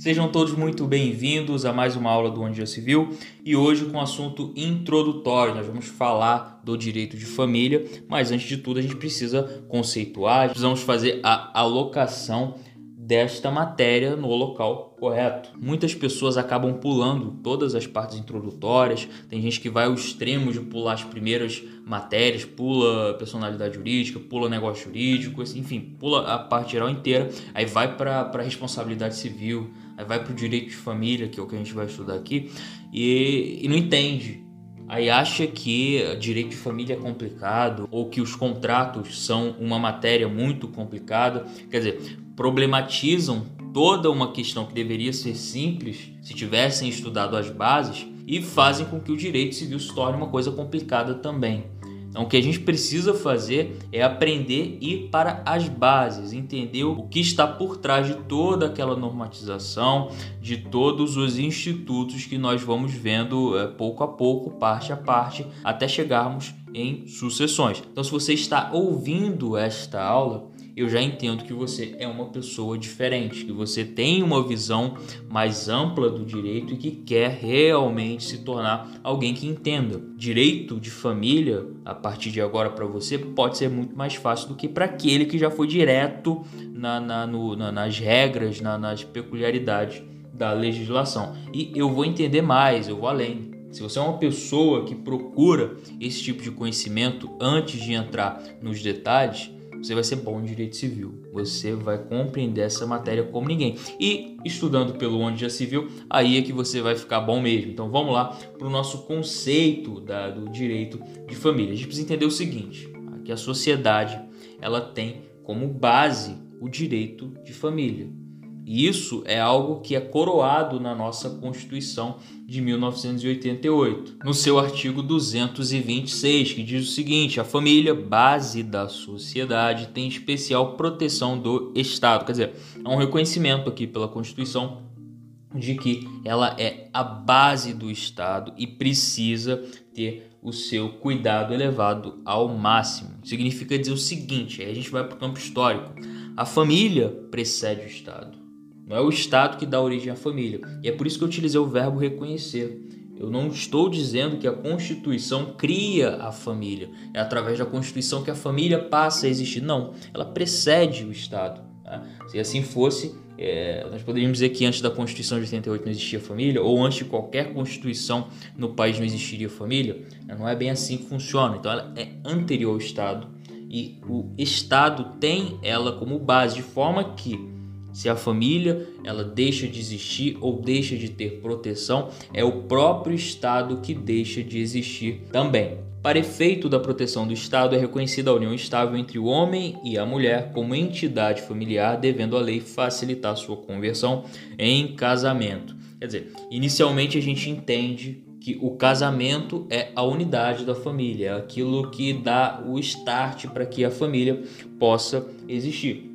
Sejam todos muito bem-vindos a mais uma aula do Onde Já Se Viu e hoje com assunto introdutório. Nós vamos falar do direito de família, mas antes de tudo a gente precisa conceituar, precisamos fazer a alocação desta matéria no local correto. Muitas pessoas acabam pulando todas as partes introdutórias, tem gente que vai ao extremo de pular as primeiras matérias, pula personalidade jurídica, pula negócio jurídico, enfim, pula a parte geral inteira, aí vai para a responsabilidade civil, aí vai para o direito de família, que é o que a gente vai estudar aqui, e, e não entende aí acha que direito de família é complicado ou que os contratos são uma matéria muito complicada, quer dizer, problematizam toda uma questão que deveria ser simples se tivessem estudado as bases e fazem com que o direito civil se torne uma coisa complicada também. Então, o que a gente precisa fazer é aprender e ir para as bases, entender o que está por trás de toda aquela normatização, de todos os institutos que nós vamos vendo é, pouco a pouco, parte a parte, até chegarmos em sucessões. Então, se você está ouvindo esta aula, eu já entendo que você é uma pessoa diferente, que você tem uma visão mais ampla do direito e que quer realmente se tornar alguém que entenda. Direito de família, a partir de agora para você, pode ser muito mais fácil do que para aquele que já foi direto na, na, no, na, nas regras, nas peculiaridades da legislação. E eu vou entender mais, eu vou além. Se você é uma pessoa que procura esse tipo de conhecimento antes de entrar nos detalhes, você vai ser bom em direito civil. Você vai compreender essa matéria como ninguém. E estudando pelo onde já se viu, aí é que você vai ficar bom mesmo. Então vamos lá para o nosso conceito da, do direito de família. A gente precisa entender o seguinte: que a sociedade ela tem como base o direito de família. E isso é algo que é coroado na nossa Constituição de 1988, no seu artigo 226, que diz o seguinte: a família, base da sociedade, tem especial proteção do Estado. Quer dizer, há um reconhecimento aqui pela Constituição de que ela é a base do Estado e precisa ter o seu cuidado elevado ao máximo. Significa dizer o seguinte: aí a gente vai para o campo histórico. A família precede o Estado. Não é o Estado que dá origem à família. E é por isso que eu utilizei o verbo reconhecer. Eu não estou dizendo que a Constituição cria a família. É através da Constituição que a família passa a existir. Não, ela precede o Estado. Tá? Se assim fosse, é, nós poderíamos dizer que antes da Constituição de 88 não existia família, ou antes de qualquer Constituição no país não existiria família. Não é bem assim que funciona. Então ela é anterior ao Estado e o Estado tem ela como base, de forma que se a família ela deixa de existir ou deixa de ter proteção, é o próprio Estado que deixa de existir também. Para efeito da proteção do Estado, é reconhecida a união estável entre o homem e a mulher como entidade familiar, devendo a lei facilitar sua conversão em casamento. Quer dizer, inicialmente a gente entende que o casamento é a unidade da família, é aquilo que dá o start para que a família possa existir.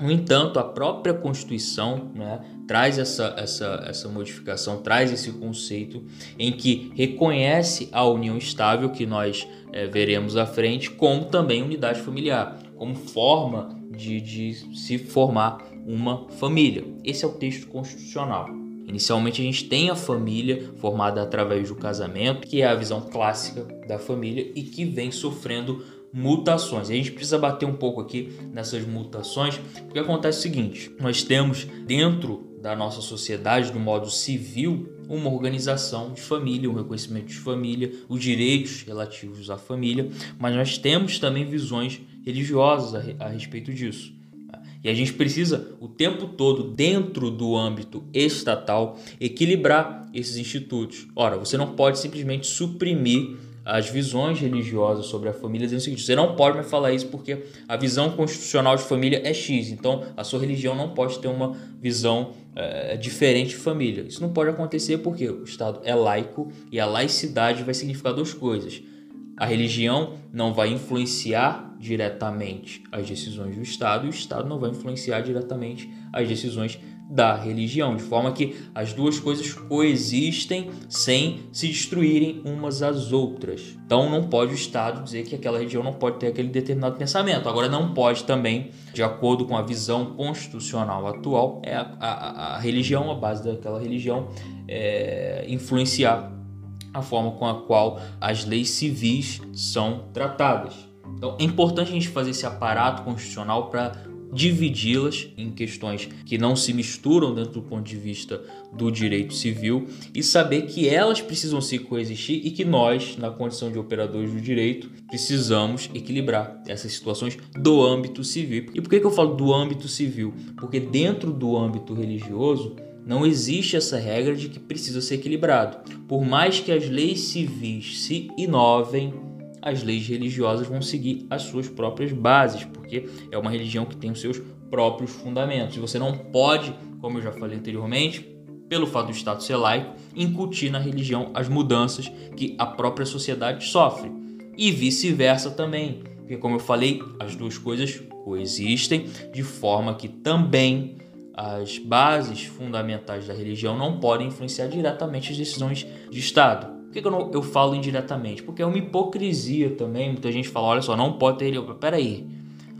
No entanto, a própria Constituição né, traz essa, essa, essa modificação, traz esse conceito em que reconhece a união estável que nós é, veremos à frente, como também unidade familiar, como forma de, de se formar uma família. Esse é o texto constitucional. Inicialmente a gente tem a família formada através do casamento, que é a visão clássica da família e que vem sofrendo mutações. A gente precisa bater um pouco aqui nessas mutações, porque acontece o seguinte: nós temos dentro da nossa sociedade, do modo civil, uma organização de família, um reconhecimento de família, os direitos relativos à família, mas nós temos também visões religiosas a, a respeito disso. E a gente precisa o tempo todo, dentro do âmbito estatal, equilibrar esses institutos. Ora, você não pode simplesmente suprimir as visões religiosas sobre a família dizendo o seguinte: você não pode me falar isso porque a visão constitucional de família é X, então a sua religião não pode ter uma visão é, diferente de família. Isso não pode acontecer porque o Estado é laico e a laicidade vai significar duas coisas. A religião não vai influenciar diretamente as decisões do Estado e o Estado não vai influenciar diretamente as decisões da religião, de forma que as duas coisas coexistem sem se destruírem umas às outras. Então não pode o Estado dizer que aquela religião não pode ter aquele determinado pensamento. Agora não pode também, de acordo com a visão constitucional atual, é a, a, a religião, a base daquela religião, é, influenciar a forma com a qual as leis civis são tratadas. Então é importante a gente fazer esse aparato constitucional para dividi-las em questões que não se misturam dentro do ponto de vista do direito civil e saber que elas precisam se coexistir e que nós, na condição de operadores do direito, precisamos equilibrar essas situações do âmbito civil. E por que, eu falo do âmbito civil? Porque dentro do âmbito religioso não existe essa regra de que precisa ser equilibrado. Por mais que as leis civis se inovem, as leis religiosas vão seguir as suas próprias bases, porque é uma religião que tem os seus próprios fundamentos. E você não pode, como eu já falei anteriormente, pelo fato do Estado ser laico, incutir na religião as mudanças que a própria sociedade sofre. E vice-versa também, porque, como eu falei, as duas coisas coexistem de forma que também as bases fundamentais da religião não podem influenciar diretamente as decisões de Estado. Por que, eu, não, eu falo indiretamente? Porque é uma hipocrisia também. Muita gente fala: olha só, não pode ter religião. Peraí.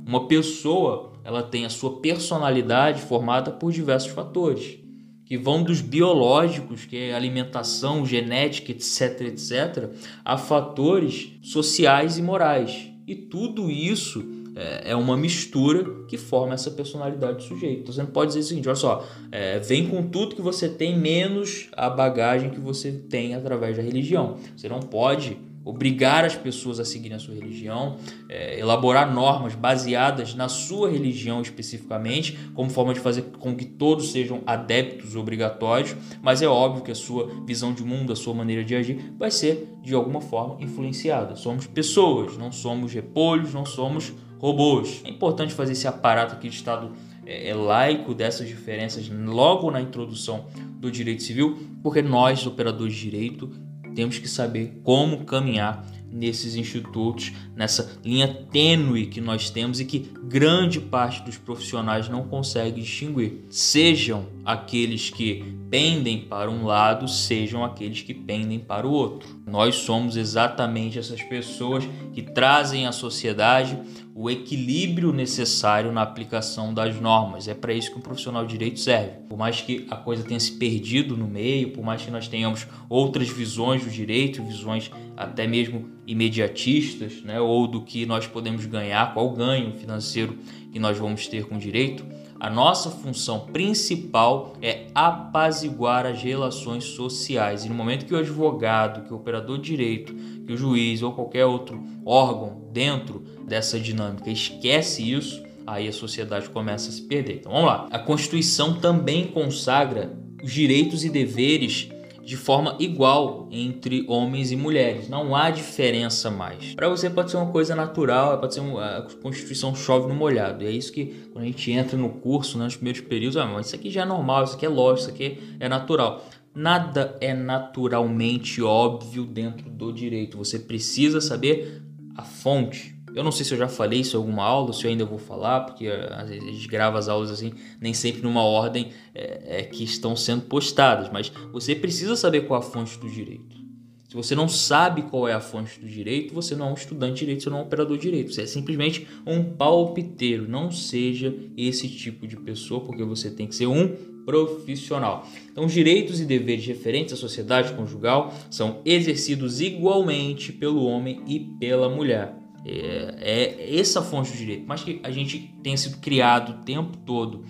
Uma pessoa ela tem a sua personalidade formada por diversos fatores, que vão dos biológicos, que é alimentação, genética, etc, etc, a fatores sociais e morais. E tudo isso é, é uma mistura que forma essa personalidade do sujeito. Então você não pode dizer o seguinte: olha só, é, vem com tudo que você tem, menos a bagagem que você tem através da religião. Você não pode obrigar as pessoas a seguirem a sua religião, é, elaborar normas baseadas na sua religião especificamente, como forma de fazer com que todos sejam adeptos obrigatórios, mas é óbvio que a sua visão de mundo, a sua maneira de agir vai ser de alguma forma influenciada. Somos pessoas, não somos repolhos, não somos robôs. É importante fazer esse aparato aqui de Estado é, é, laico dessas diferenças logo na introdução do direito civil, porque nós, operadores de direito, temos que saber como caminhar nesses institutos, nessa linha tênue que nós temos e que grande parte dos profissionais não consegue distinguir. Sejam aqueles que pendem para um lado, sejam aqueles que pendem para o outro. Nós somos exatamente essas pessoas que trazem à sociedade o equilíbrio necessário na aplicação das normas. É para isso que um profissional de direito serve. Por mais que a coisa tenha se perdido no meio, por mais que nós tenhamos outras visões do direito, visões até mesmo imediatistas, né, ou do que nós podemos ganhar, qual ganho financeiro que nós vamos ter com o direito, a nossa função principal é apaziguar as relações sociais. E no momento que o advogado, que o operador de direito, que o juiz ou qualquer outro órgão dentro dessa dinâmica esquece isso, aí a sociedade começa a se perder. Então vamos lá. A Constituição também consagra os direitos e deveres de forma igual entre homens e mulheres. Não há diferença mais. Para você pode ser uma coisa natural, pode ser a Constituição chove no molhado. E é isso que quando a gente entra no curso, né, nos primeiros períodos, ah, mas isso aqui já é normal, isso aqui é lógico, isso aqui é natural. Nada é naturalmente óbvio dentro do direito. Você precisa saber a fonte, eu não sei se eu já falei isso em alguma aula, se eu ainda vou falar, porque eh, às vezes a gente grava as aulas assim, nem sempre numa ordem é, é, que estão sendo postadas, mas você precisa saber qual é a fonte do direito. Se você não sabe qual é a fonte do direito, você não é um estudante de direito, você não é um operador de direito. Você é simplesmente um palpiteiro. Não seja esse tipo de pessoa, porque você tem que ser um profissional. Então, os direitos e deveres referentes à sociedade conjugal são exercidos igualmente pelo homem e pela mulher. É, é essa fonte do direito. Mas que a gente tenha sido criado o tempo todo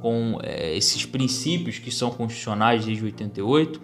com é, esses princípios que são constitucionais desde 88,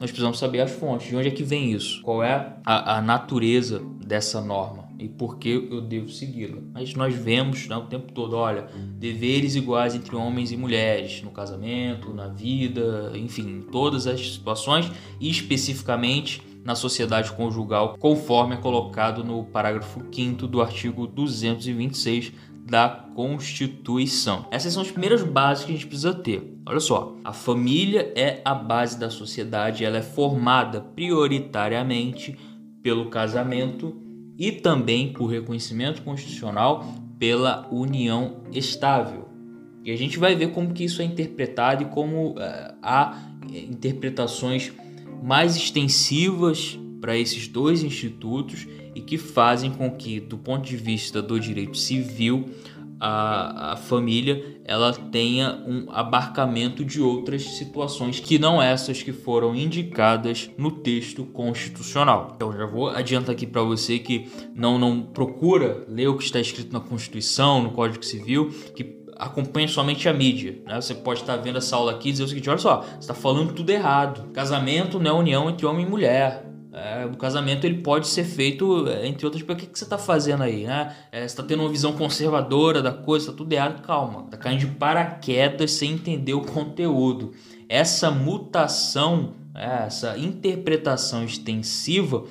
nós precisamos saber as fontes, de onde é que vem isso, qual é a, a natureza dessa norma e por que eu devo segui-la. Mas nós vemos né, o tempo todo, olha, deveres iguais entre homens e mulheres no casamento, na vida, enfim, em todas as situações e especificamente na sociedade conjugal, conforme é colocado no parágrafo 5 do artigo 226 da Constituição. Essas são as primeiras bases que a gente precisa ter. Olha só, a família é a base da sociedade, ela é formada prioritariamente pelo casamento e também por reconhecimento constitucional pela união estável. E a gente vai ver como que isso é interpretado e como uh, há interpretações mais extensivas para esses dois institutos e que fazem com que, do ponto de vista do direito civil, a, a família ela tenha um abarcamento de outras situações que não essas que foram indicadas no texto constitucional. Então já vou adiantar aqui para você que não não procura ler o que está escrito na Constituição, no Código Civil, que acompanha somente a mídia. Né? Você pode estar vendo essa aula aqui e dizer o seguinte: olha só, você está falando tudo errado. Casamento não é união entre homem e mulher. É, o casamento ele pode ser feito, é, entre outras, o que, que você está fazendo aí, né? É, você está tendo uma visão conservadora da coisa, está tudo errado, calma. Está caindo de paraquedas sem entender o conteúdo. Essa mutação, é, essa interpretação extensiva,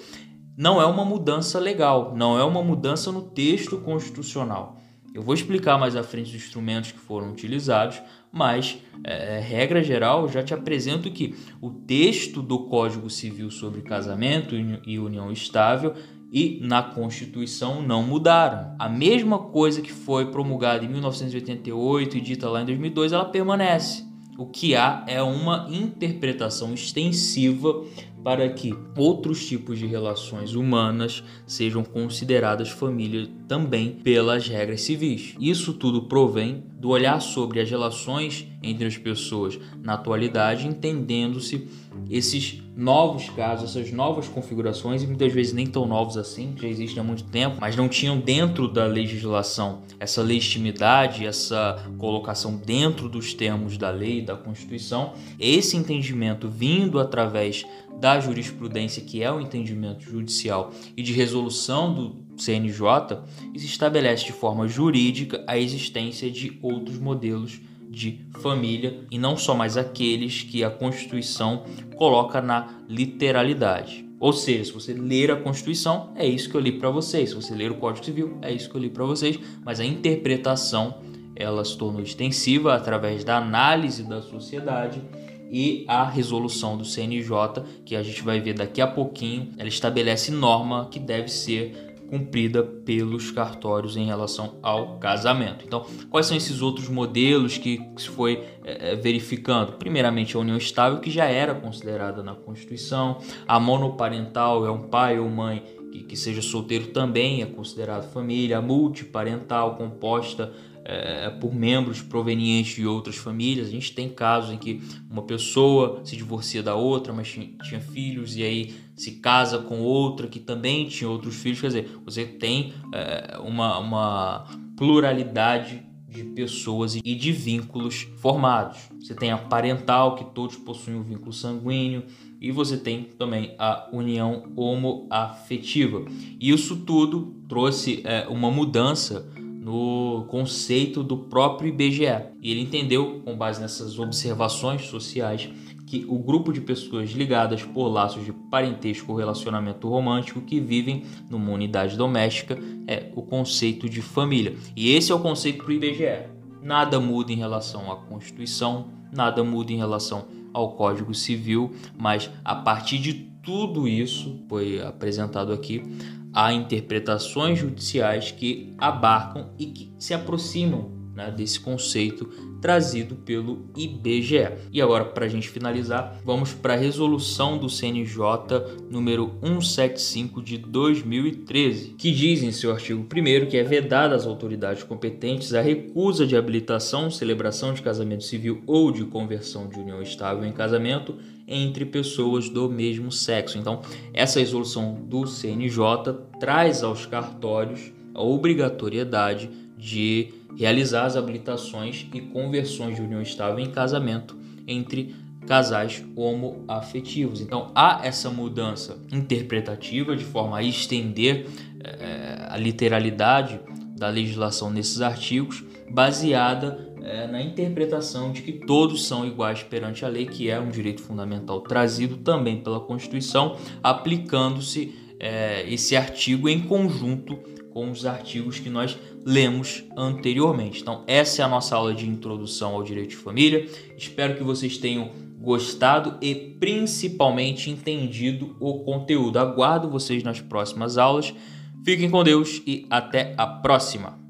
não é uma mudança legal, não é uma mudança no texto constitucional. Eu vou explicar mais à frente os instrumentos que foram utilizados, mas, é, é, regra geral, já te apresento que o texto do Código Civil sobre casamento e união estável e na Constituição não mudaram. A mesma coisa que foi promulgada em 1988 e dita lá em 2002, ela permanece. O que há é uma interpretação extensiva para que outros tipos de relações humanas sejam consideradas família também pelas regras civis. Isso tudo provém do olhar sobre as relações entre as pessoas na atualidade, entendendo-se esses novos casos, essas novas configurações, e muitas vezes nem tão novos assim, já existem há muito tempo, mas não tinham dentro da legislação essa legitimidade, essa colocação dentro dos termos da lei, da Constituição. Esse entendimento vindo através da jurisprudência, que é o entendimento judicial e de resolução do CNJ, se estabelece de forma jurídica a existência de outros modelos de família e não só mais aqueles que a Constituição coloca na literalidade. Ou seja, se você ler a Constituição, é isso que eu li para vocês. Se você ler o Código Civil, é isso que eu li para vocês. Mas a interpretação ela se tornou extensiva através da análise da sociedade e a resolução do CNJ, que a gente vai ver daqui a pouquinho, ela estabelece norma que deve ser cumprida pelos cartórios em relação ao casamento. Então, quais são esses outros modelos que se foi é, verificando? Primeiramente, a união estável, que já era considerada na Constituição, a monoparental é um pai ou mãe que, que seja solteiro também é considerado família, multiparental composta é, por membros provenientes de outras famílias. A gente tem casos em que uma pessoa se divorcia da outra, mas tinha, tinha filhos e aí se casa com outra que também tinha outros filhos. Quer dizer, você tem é, uma, uma pluralidade de pessoas e de vínculos formados. Você tem a parental, que todos possuem um vínculo sanguíneo, e você tem também a união homoafetiva. Isso tudo trouxe é, uma mudança no conceito do próprio IBGE. E ele entendeu, com base nessas observações sociais, que o grupo de pessoas ligadas por laços de parentesco ou relacionamento romântico que vivem numa unidade doméstica é o conceito de família. E esse é o conceito para o IBGE. Nada muda em relação à Constituição, nada muda em relação ao Código Civil, mas a partir de tudo isso foi apresentado aqui, há interpretações judiciais que abarcam e que se aproximam né, desse conceito trazido pelo IBGE. E agora, para a gente finalizar, vamos para a resolução do CNJ número 175 de 2013, que diz em seu artigo 1 que é vedada às autoridades competentes a recusa de habilitação, celebração de casamento civil ou de conversão de união estável em casamento entre pessoas do mesmo sexo. Então, essa resolução do CNJ traz aos cartórios a obrigatoriedade de realizar as habilitações e conversões de união estável em casamento entre casais homoafetivos. Então há essa mudança interpretativa de forma a estender é, a literalidade da legislação nesses artigos, baseada é, na interpretação de que todos são iguais perante a lei, que é um direito fundamental trazido também pela Constituição, aplicando-se é, esse artigo em conjunto com os artigos que nós lemos anteriormente. Então, essa é a nossa aula de introdução ao direito de família. Espero que vocês tenham gostado e principalmente entendido o conteúdo. Aguardo vocês nas próximas aulas. Fiquem com Deus e até a próxima!